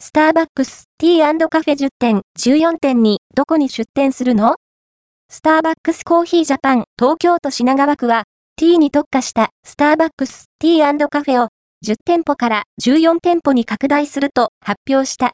スターバックス、ティーカフェ10店、14店にどこに出店するの？スターバックスコーヒージャパン東京都品川区は、ティーに特化したスターバックス、ティーカフェを10店舗から14店舗に拡大すると発表した。